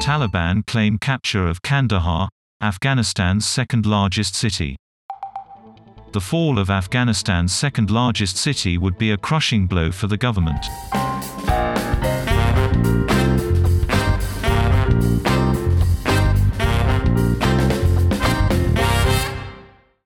Taliban claim capture of Kandahar, Afghanistan's second largest city. The fall of Afghanistan's second largest city would be a crushing blow for the government.